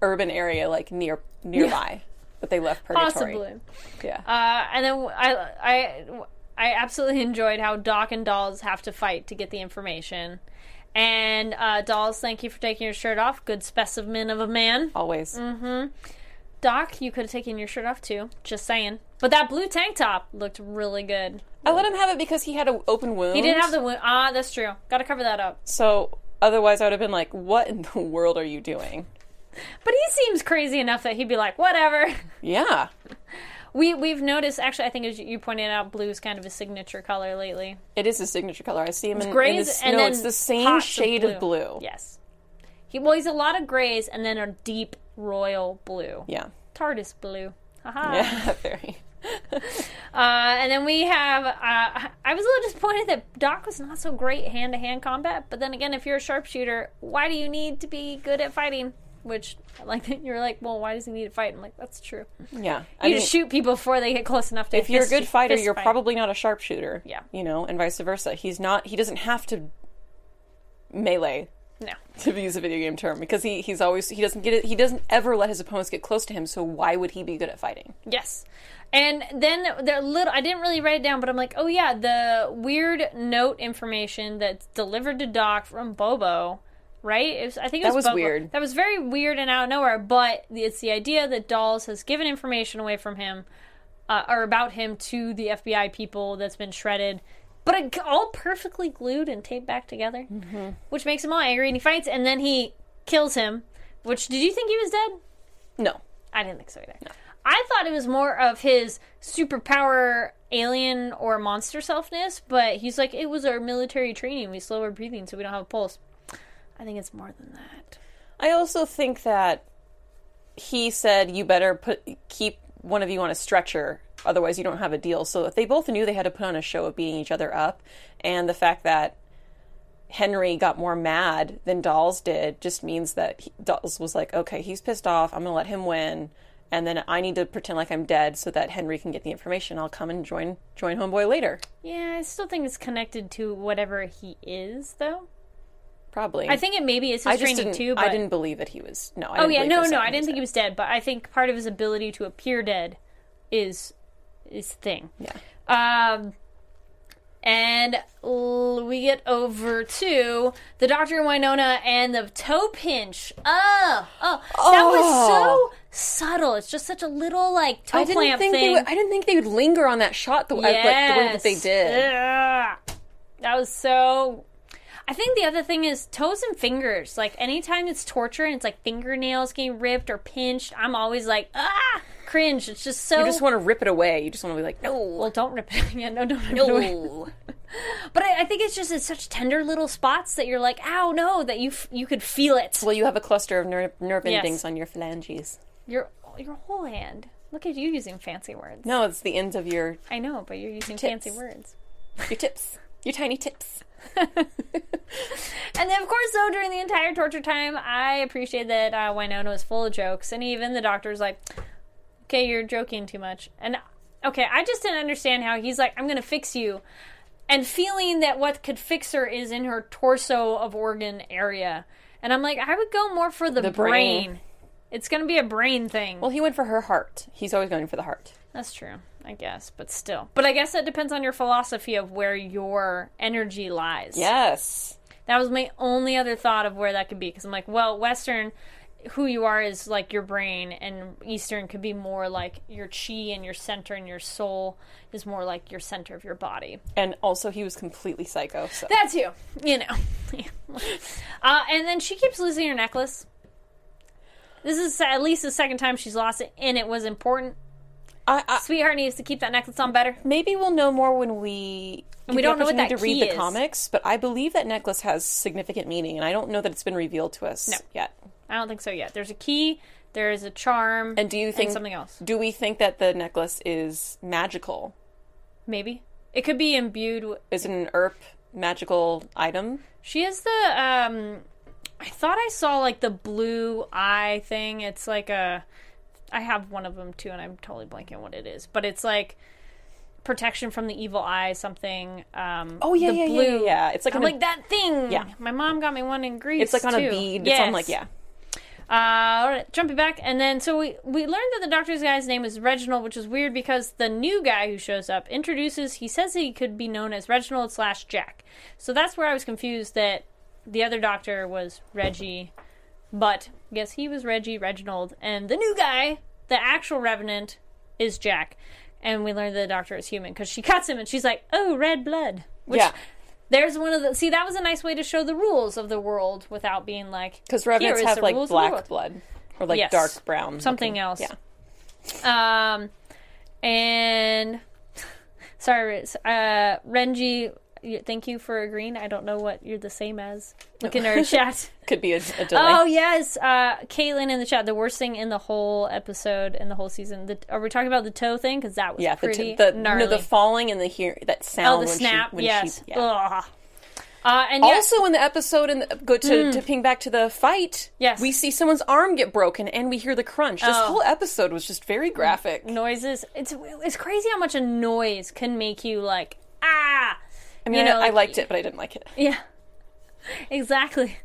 S4: urban area like near nearby, but they left purgatory.
S2: Possibly.
S4: Yeah.
S2: Uh, and then I, I, I absolutely enjoyed how Doc and Dolls have to fight to get the information. And uh, Dolls, thank you for taking your shirt off. Good specimen of a man.
S4: Always.
S2: Mm. Doc, you could have taken your shirt off too. Just saying. But that blue tank top looked really good.
S4: I let him have it because he had an open wound.
S2: He didn't have the wound. ah. That's true. Got to cover that up.
S4: So otherwise, I would have been like, "What in the world are you doing?"
S2: But he seems crazy enough that he'd be like, whatever.
S4: Yeah.
S2: We we've noticed actually. I think as you pointed out, blue is kind of a signature color lately.
S4: It is a signature color. I see him in, in
S2: Grays
S4: this,
S2: and
S4: no, it's the same shade of blue.
S2: Yes. He well, he's a lot of grays and then a deep royal blue.
S4: Yeah.
S2: TARDIS blue. Haha. <laughs>
S4: Yeah, very. <laughs>
S2: Uh, and then we have. Uh, I was a little disappointed that Doc was not so great hand to hand combat. But then again, if you're a sharpshooter, why do you need to be good at fighting? Which, like, <laughs> you're like, well, why does he need to fight? I'm like, that's true.
S4: Yeah.
S2: You
S4: I mean,
S2: just shoot people before they get close enough to.
S4: if you're a good fighter, you're
S2: fight.
S4: probably not a sharpshooter.
S2: Yeah.
S4: You know, and vice versa. He's not. He doesn't have to melee
S2: no.
S4: to use a video game term because he he's always he doesn't get it. He doesn't ever let his opponents get close to him. So why would he be good at fighting?
S2: Yes. And then the little I didn't really write it down, but I'm like, oh yeah, the weird note information that's delivered to Doc from Bobo, right? It was, I think it was
S4: That
S2: was,
S4: weird.
S2: That was very weird and out of nowhere. But it's the idea that Dolls has given information away from him, uh, or about him to the FBI people that's been shredded, but it, all perfectly glued and taped back together,
S4: Mm-hmm.
S2: which makes him all angry. And he fights, and then he kills him. Which did you think he was dead?
S4: No.
S2: I didn't think so either. I thought it was more of his superpower alien or monster selfness, but he's like, it was our military training. We slow our breathing so we don't have a pulse. I think it's more than that.
S4: I also think that he said you better put keep one of you on a stretcher, otherwise you don't have a deal. So if they both knew they had to put on a show of beating each other up, and the fact that Henry got more mad than Dolls did just means that he, Dolls was like, okay, he's pissed off. I'm gonna let him win, and then I need to pretend like I'm dead so that Henry can get the information. I'll come and join join Homeboy later.
S2: Yeah, I still think it's connected to whatever he is, though.
S4: Probably.
S2: I think it maybe is his
S4: I
S2: training too. But
S4: I didn't believe that he was. No. I
S2: Oh yeah, no, no, I didn't think he was dead, but I think part of his ability to appear dead is is thing.
S4: Yeah.
S2: Um, and l- we get over to the Doctor and Wynonna and the toe pinch. Oh, oh, that was so subtle. It's just such a little like toe
S4: I didn't
S2: clamp
S4: think
S2: thing.
S4: they would, I didn't think they would linger on that shot the, like, the way that they did.
S2: Ugh. That was so. I think the other thing is toes and fingers. Like anytime it's torture and it's like fingernails getting ripped or pinched, I'm always like ah cringe. It's just so.
S4: You just want to rip it away. You just want to be like, no,
S2: well, don't rip it. <laughs> yeah, no, don't rip it away.
S4: no. <laughs>
S2: But I, I think it's just in such tender little spots that you're like, ow, no, that you f- you could feel it.
S4: well, you have a cluster of nerve, nerve
S2: Yes.
S4: endings on your phalanges.
S2: Your your whole hand. Look at you using fancy words.
S4: No, it's the ends of your
S2: I know, but you're using
S4: Tips.
S2: fancy words.
S4: your tips, your tiny tips. <laughs>
S2: And then, of course, though, during the entire torture time, I appreciate that uh, Wynonna was full of jokes, and even the doctor's like, "Okay, you're joking too much." And okay, I just didn't understand how he's like, "I'm going to fix you," and feeling that what could fix her is in her torso of organ area, and I'm like, I would go more for the,
S4: The
S2: brain.
S4: brain.
S2: It's going to be a brain thing.
S4: Well, he went for her heart. He's always going for the heart.
S2: That's true, I guess, but still. But I guess that depends on your philosophy of where your energy lies.
S4: Yes.
S2: That was my only other thought of where that could be because I'm like, well, Western, who you are is like your brain, and Eastern could be more like your chi and your center, and your soul is more like your center of your body.
S4: And also, he was completely psycho. So
S2: That's you, you know. <laughs> uh, and then she keeps losing her necklace. This is at least the second time she's lost it, and it was important.
S4: I, I,
S2: Sweetheart needs to keep that necklace on better.
S4: maybe we'll know more when we.
S2: We don't know what that
S4: to read the
S2: is.
S4: comics, but I believe that necklace has significant meaning, and I don't know that it's been revealed to us
S2: No.
S4: yet.
S2: I don't think so yet. There's a key, there is a charm,
S4: And do you think
S2: something else?
S4: Do we think that the necklace is magical?
S2: Maybe it could be imbued. With,
S4: Is it an Earp magical item?
S2: She has the um I thought I saw like the blue eye thing. It's like a I have one of them too and I'm totally blanking what it is. But it's like protection from the evil eye something um
S4: Oh yeah,
S2: the
S4: yeah,
S2: blue
S4: yeah, yeah. It's like
S2: I'm
S4: on a-
S2: like that thing.
S4: Yeah.
S2: My mom got me one in Greece.
S4: It's like on
S2: too.
S4: a bead.
S2: Yes.
S4: It's on like yeah.
S2: Uh, all right, jumping back, and then so we we learned that the doctor's guy's name is Reginald, which is weird because the new guy who shows up introduces. He says he could be known as Reginald slash Jack. So that's where I was confused that the other doctor was Reggie, but yes, he was Reggie Reginald, and the new guy, the actual Revenant, is Jack. And we learned that the doctor is human because she cuts him and she's like, "Oh, red blood." Which,
S4: yeah,
S2: There's one of the see that was a nice way to show the rules of the world without being like
S4: because
S2: "Here
S4: revenants have like black blood or like
S2: Yes.
S4: dark brown,
S2: Something
S4: looking-
S2: else.
S4: Yeah,
S2: Um, and <laughs> sorry, uh, Renji. Thank you for agreeing. I don't know what you're the same as. Look in our chat.
S4: could be a, a delay.
S2: Oh yes, uh, Caitlin in the chat. The worst thing in the whole episode in the whole season. The, are we talking about the toe thing? Because that was
S4: yeah, the,
S2: pretty
S4: t- the
S2: gnarly.
S4: no, the falling and the hear that sound.
S2: oh, the
S4: when
S2: snap.
S4: She, when
S2: yes.
S4: She, yeah.
S2: Uh, and yeah,
S4: Also, in the episode, and go to, to ping back to the fight.
S2: Yes.
S4: we see someone's arm get broken, and we hear the crunch. This
S2: Oh.
S4: whole episode was just very graphic.
S2: noises. It's it's crazy how much a noise can make you like ah.
S4: I mean,
S2: you know,
S4: I, I liked it, but I didn't like it. <laughs>
S2: Yeah, exactly.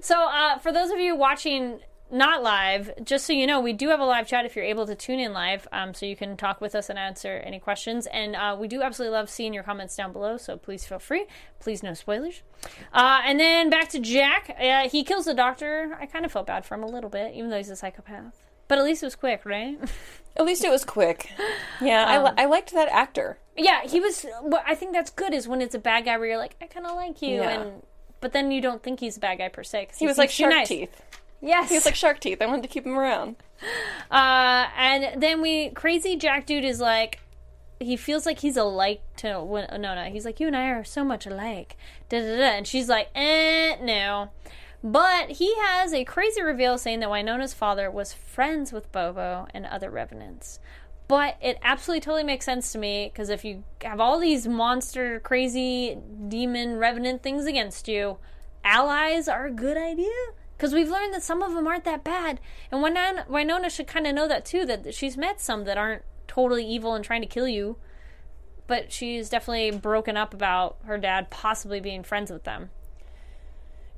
S2: So, uh, for those of you watching not live, just so you know, we do have a live chat if you're able to tune in live, um, so you can talk with us and answer any questions. And uh, we do absolutely love seeing your comments down below, so please feel free. Please, no spoilers. Uh, and then back to Jack. Uh, he kills the doctor. I kind of felt bad for him a little bit, even though he's a psychopath. But at least it was quick, right? <laughs>
S4: At least it was quick. Yeah, I,
S2: Um,
S4: li- I liked that actor.
S2: Yeah, he was. What I think that's good is when it's a bad guy where you're like, I kind of like you,
S4: Yeah.
S2: and but then you don't think he's a bad guy per se. 'cause
S4: He was like shark
S2: nice.
S4: teeth.
S2: Yes,
S4: He was like shark teeth. I wanted to keep him around. <laughs>
S2: uh, and then we crazy Jack dude is like, he feels like he's alike to when no no he's like you and I are so much alike, da da da, and she's like, eh no. But he has a crazy reveal saying that Wynonna's father was friends with Bobo and other revenants. But it absolutely totally makes sense to me because if you have all these monster, crazy, demon, revenant things against you, allies are a good idea. Because we've learned that some of them aren't that bad. And Wynonna, should kind of know that too, that she's met some that aren't totally evil and trying to kill you. But she's definitely broken up about her dad possibly being friends with them.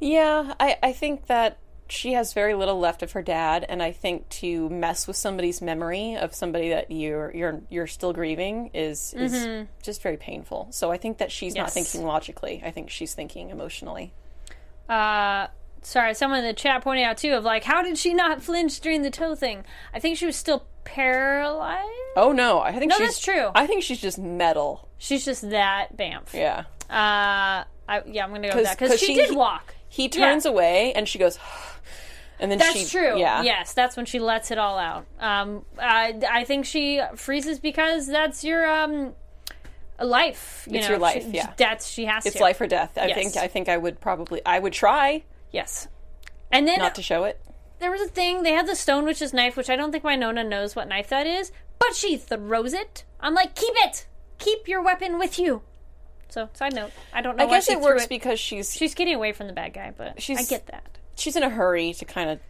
S4: Yeah, I, I think that she has very little left of her dad, and I think to mess with somebody's memory of somebody that you're you're you're still grieving is is just very painful. So I think that she's not
S2: Mm-hmm.
S4: Thinking logically. I think she's thinking emotionally.
S2: uh sorry someone in the chat pointed out too of like how did she not flinch during the toe thing i think she was still paralyzed
S4: Oh no, I think
S2: No,
S4: she's
S2: that's true.
S4: I think she's just metal.
S2: she's just that bamf
S4: Yeah,
S2: uh I, yeah i'm gonna go with that because
S4: 'cause
S2: she,
S4: she-
S2: did walk
S4: he turns away and she goes, <sighs> and then
S2: that's
S4: she
S2: true.
S4: Yeah,
S2: yes that's when she lets it all out. Um I, I think she freezes because that's your um life you
S4: It's
S2: know
S4: your life,
S2: she,
S4: yeah.
S2: that's she has
S4: It's
S2: to.
S4: life or death. I
S2: Yes.
S4: think I think I would probably I would try
S2: yes. And then
S4: not to show it.
S2: there was a thing they had the stone witch's knife which i don't think Wynonna knows what knife that is but she throws it. I'm like keep it! Keep your weapon with you so side note i don't know
S4: I
S2: why
S4: guess it works
S2: it.
S4: because she's
S2: she's getting away from the bad guy but
S4: She's-
S2: i get that
S4: she's in a hurry to kind of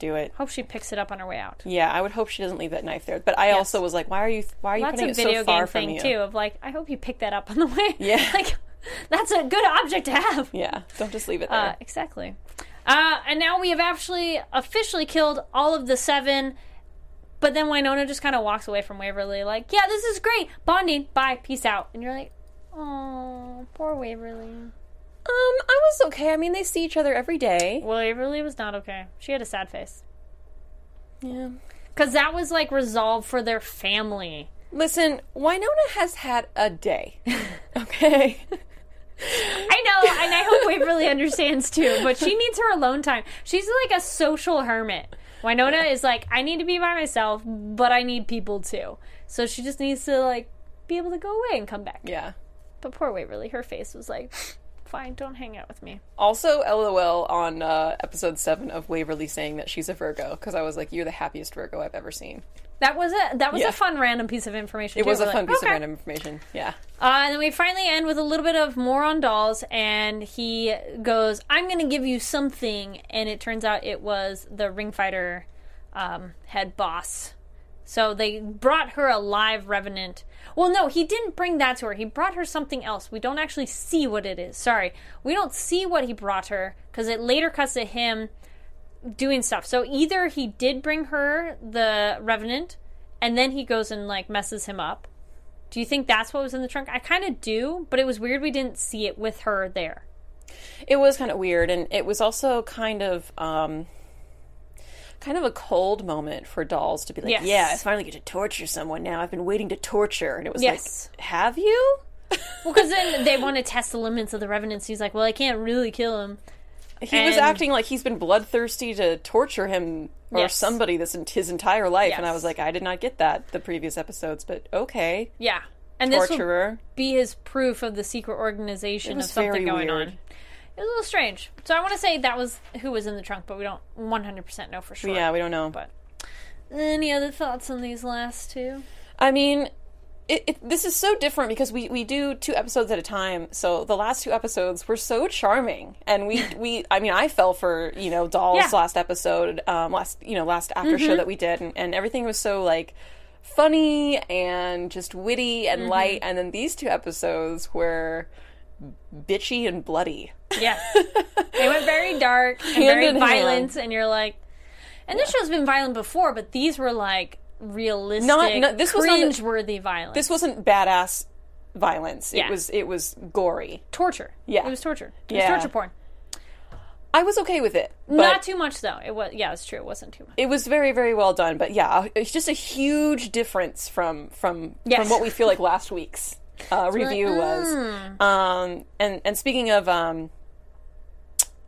S4: do it.
S2: hope she picks it up on her way out
S4: Yeah, I would hope she doesn't leave that knife there. But I also was like, why are you why are you putting
S2: a
S4: it so far
S2: game
S4: from
S2: thing
S4: you?
S2: too of like i hope you pick that up on the way <laughs>
S4: Yeah.
S2: like <laughs> that's a good object to have
S4: Yeah, don't just leave it there.
S2: Uh, exactly. Uh, and now we have actually officially killed all of the seven. But then Wynonna just kind of walks away from Waverly, like, "Yeah, this is great, bonding. Bye, peace out." And you're like, "Oh, poor Waverly."
S4: um, I was okay. I mean, they see each other every day.
S2: Waverly was not okay. She had a sad face
S4: Yeah.
S2: because that was like resolved for their family.
S4: Listen, Wynonna has had a day. <laughs> okay.
S2: I know, and I hope Waverly <laughs> understands too. But she needs her alone time. She's like a social hermit. Wynonna is like, I need to be by myself, but I need people too. So she just needs to like be able to go away and come back.
S4: yeah.
S2: But poor Waverly, her face was like, <sighs> fine, don't hang out with me.
S4: Also, LOL on uh, episode seven of Waverly saying that she's a Virgo because I was like, "You're the happiest Virgo I've ever seen."
S2: That was a that was
S4: Yeah.
S2: a fun random piece of information.
S4: It
S2: too.
S4: was a fun
S2: like,
S4: piece
S2: okay.
S4: of random information. Yeah.
S2: Uh, and then we finally end with a little bit of more on dolls, and he goes, "I'm going to give you something," and it turns out it was the ring fighter um, head boss. So they brought her a live revenant. Well, no, he didn't bring that to her. He brought her something else. We don't actually see what it is. Sorry, we don't see what he brought her because it later cuts to him doing stuff. So either he did bring her the revenant, and then he goes and like messes him up. Do you think that's what was in the trunk? I kind of do, but it was weird we didn't see it with her there.
S4: It was kind of weird, and it was also kind of um, kind of a cold moment for dolls to be like,
S2: Yes.
S4: "Yeah, I finally get to torture someone now. I've been waiting to torture," and it was
S2: Yes.
S4: like, "Have you?" <laughs>
S2: Well, because then they want to test the limits of the revenants. He's like, well, I can't really kill him.
S4: He was acting like he's been bloodthirsty to torture him or
S2: Yes.
S4: somebody this in his entire life, and I was like, I did not get that the previous episodes, but okay,
S2: Yeah, and this will
S4: torturer.
S2: be his proof of the secret organization of something going
S4: weird.
S2: on. It was a little strange. So I want to say that was who was in the trunk, but we don't 100% know for sure.
S4: Yeah, we don't know.
S2: But any other thoughts on these last two?
S4: I mean, it, it, this is so different because we, we do two episodes at a time. So the last two episodes were so charming, and we <laughs> we I mean I fell for you know Dolls
S2: Yeah.
S4: last episode, um, last you know last after show that we did, and, and everything was so like funny and just witty and light, and then these two episodes were bitchy and bloody.
S2: Yes. <laughs> they went very dark and
S4: Hand
S2: very violent,
S4: hand.
S2: and you're like, and this show's been violent before, but these were like realistic,
S4: Not- no, this was not
S2: cringe-worthy violence.
S4: This wasn't badass violence.
S2: Yeah.
S4: It was it was gory.
S2: torture.
S4: Yeah.
S2: it was torture. It
S4: Yeah.
S2: was torture porn.
S4: I was okay with it. But
S2: Not too much though. It was yeah, it's true. It wasn't too much.
S4: it was very very well done but yeah it's just a huge difference from from
S2: Yes.
S4: from what we feel like last week's uh, review was
S2: mm.
S4: um and and speaking of um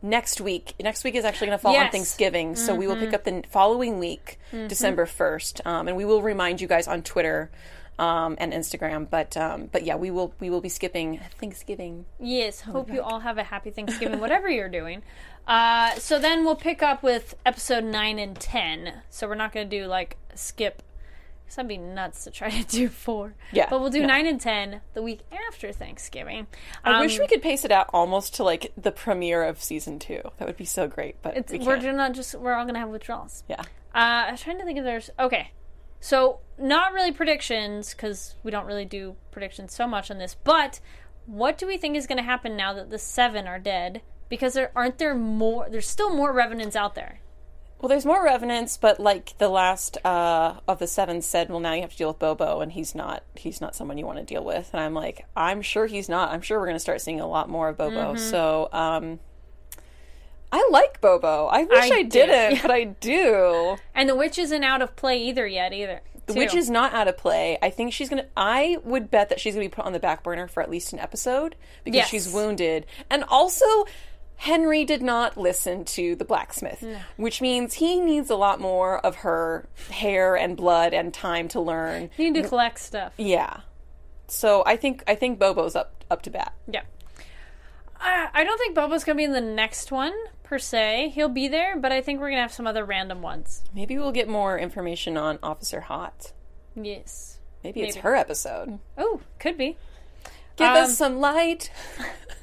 S4: next week next week is actually going to fall on
S2: Yes. Mm-hmm.
S4: thanksgiving so we will pick up the following week december 1st um, and we will remind you guys on twitter um, and instagram but um, but yeah we will we will be skipping thanksgiving
S2: Yes, hope you all have a happy Thanksgiving, whatever you're doing. Uh, so then we'll pick up with episode 9 and 10. So we're not going to do like skip. Because that'd be nuts to try <laughs> to do four.
S4: Yeah,
S2: But we'll do
S4: no.
S2: 9 and 10 the week after Thanksgiving.
S4: i
S2: Um,
S4: wish we could pace it out almost to like the premiere of season two that would be so great but we
S2: just not just, we're all going to have withdrawals.
S4: yeah
S2: Uh, I was trying to think if there's. Okay. So, not really predictions, because we don't really do predictions so much on this, but what do we think is going to happen now that the seven are dead? Because there aren't there more. There's still more revenants out there.
S4: Well, there's more revenants, but like the last uh, of the seven said, well, now you have to deal with Bobo, and he's not he's not someone you want to deal with. And I'm like, I'm sure he's not. I'm sure we're going to start seeing a lot more of Bobo.
S2: Mm-hmm.
S4: So, um, I like Bobo. I wish
S2: I
S4: I, didn't, but I do. <laughs>
S2: And the witch isn't out of play either yet, either.
S4: The witch is not out of play. I think she's gonna. I would bet that she's gonna be put on the back burner for at least an episode because
S2: Yes.
S4: she's wounded, and also. Henry did not listen to the blacksmith, which means he needs a lot more of her hair and blood and time to learn.
S2: You need to collect stuff.
S4: Yeah. So I think I think Bobo's up up to bat.
S2: Yeah. Uh, I don't think Bobo's going to be in the next one, per se. He'll be there, but I think we're going to have some other random ones.
S4: Maybe we'll get more information on Officer Haught.
S2: Yes.
S4: Maybe, it's her episode.
S2: Oh, could be.
S4: Give
S2: Um,
S4: us some light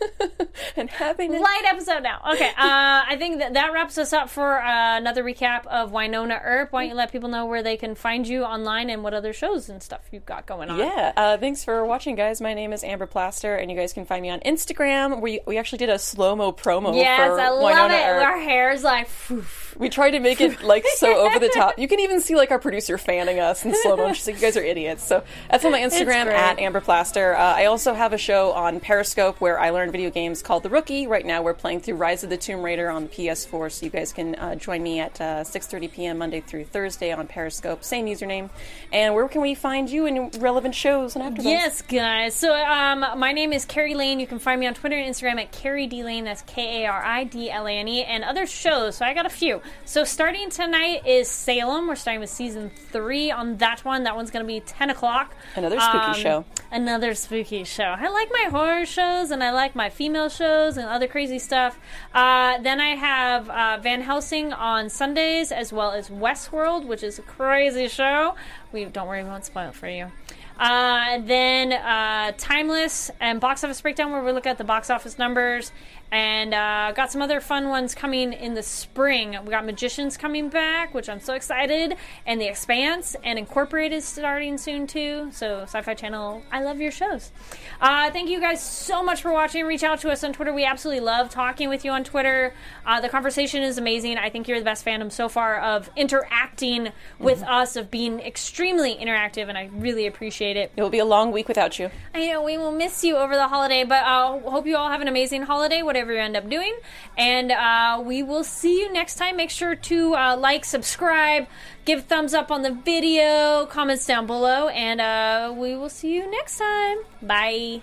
S4: <laughs> and happiness.
S2: light episode now. Okay, <laughs> uh, I think that that wraps us up for uh, another recap of Wynonna Earp. Why don't you let people know where they can find you online and what other shows and stuff you've got going on?
S4: Yeah, uh, thanks for watching, guys. My name is Amber Plaster, and you guys can find me on Instagram. We we actually did a slow mo promo
S2: Yes,
S4: for
S2: I love
S4: Wynonna
S2: it.
S4: Earp.
S2: Our hair's like, phew.
S4: We tried to make it like so <laughs> over the top. You can even see like our producer fanning us in slow mo. She's like, "You guys are idiots." So that's on my Instagram at Amber Plaster. Uh, I also have a show on Periscope where I learn video games called The Rookie. Right now, we're playing through Rise of the Tomb Raider on PS4, so you guys can uh, join me at uh, 6:30 p.m. Monday through Thursday on Periscope. Same username. And where can we find you in relevant shows and after
S2: Yes, guys. So, um, my name is Kari Lane. You can find me on Twitter and Instagram at Kari D Lane. That's K A R I D L A N E, and other shows. So, I got a few. So, starting tonight is Salem. We're starting with season three on that one. That one's going to be 10 o'clock.
S4: Another spooky
S2: Um,
S4: show.
S2: Another spooky show. I like my horror shows and I like my female shows and other crazy stuff. Uh, then I have uh, Van Helsing on Sundays as well as Westworld, which is a crazy show. We don't worry, we won't spoil it for you. Uh, then uh, Timeless and Box Office Breakdown, where we look at the box office numbers. and uh, got some other fun ones coming in the spring. We got Magicians coming back, which I'm so excited, and The Expanse, and Incorporated starting soon too. So, Sci Fi Channel, I love your shows. Uh, thank you guys so much for watching. Reach out to us on Twitter. We absolutely love talking with you on Twitter. Uh, the conversation is amazing. I think you're the best fandom so far of interacting with us, of being extremely interactive, and I really appreciate it.
S4: It will be a long week without you.
S2: I know we will miss you over the holiday, but I uh, hope you all have an amazing holiday, whatever you end up doing. And uh, we will see you next time. Make sure to uh, like, subscribe, give thumbs up on the video, comments down below, and uh, we will see you next time. Bye.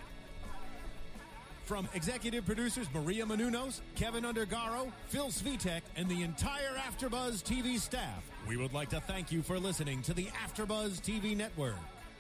S3: From executive producers Maria Menounos, Kevin Undergaro, Phil Svitek, and the entire AfterBuzz TV staff, we would like to thank you for listening to the AfterBuzz TV network.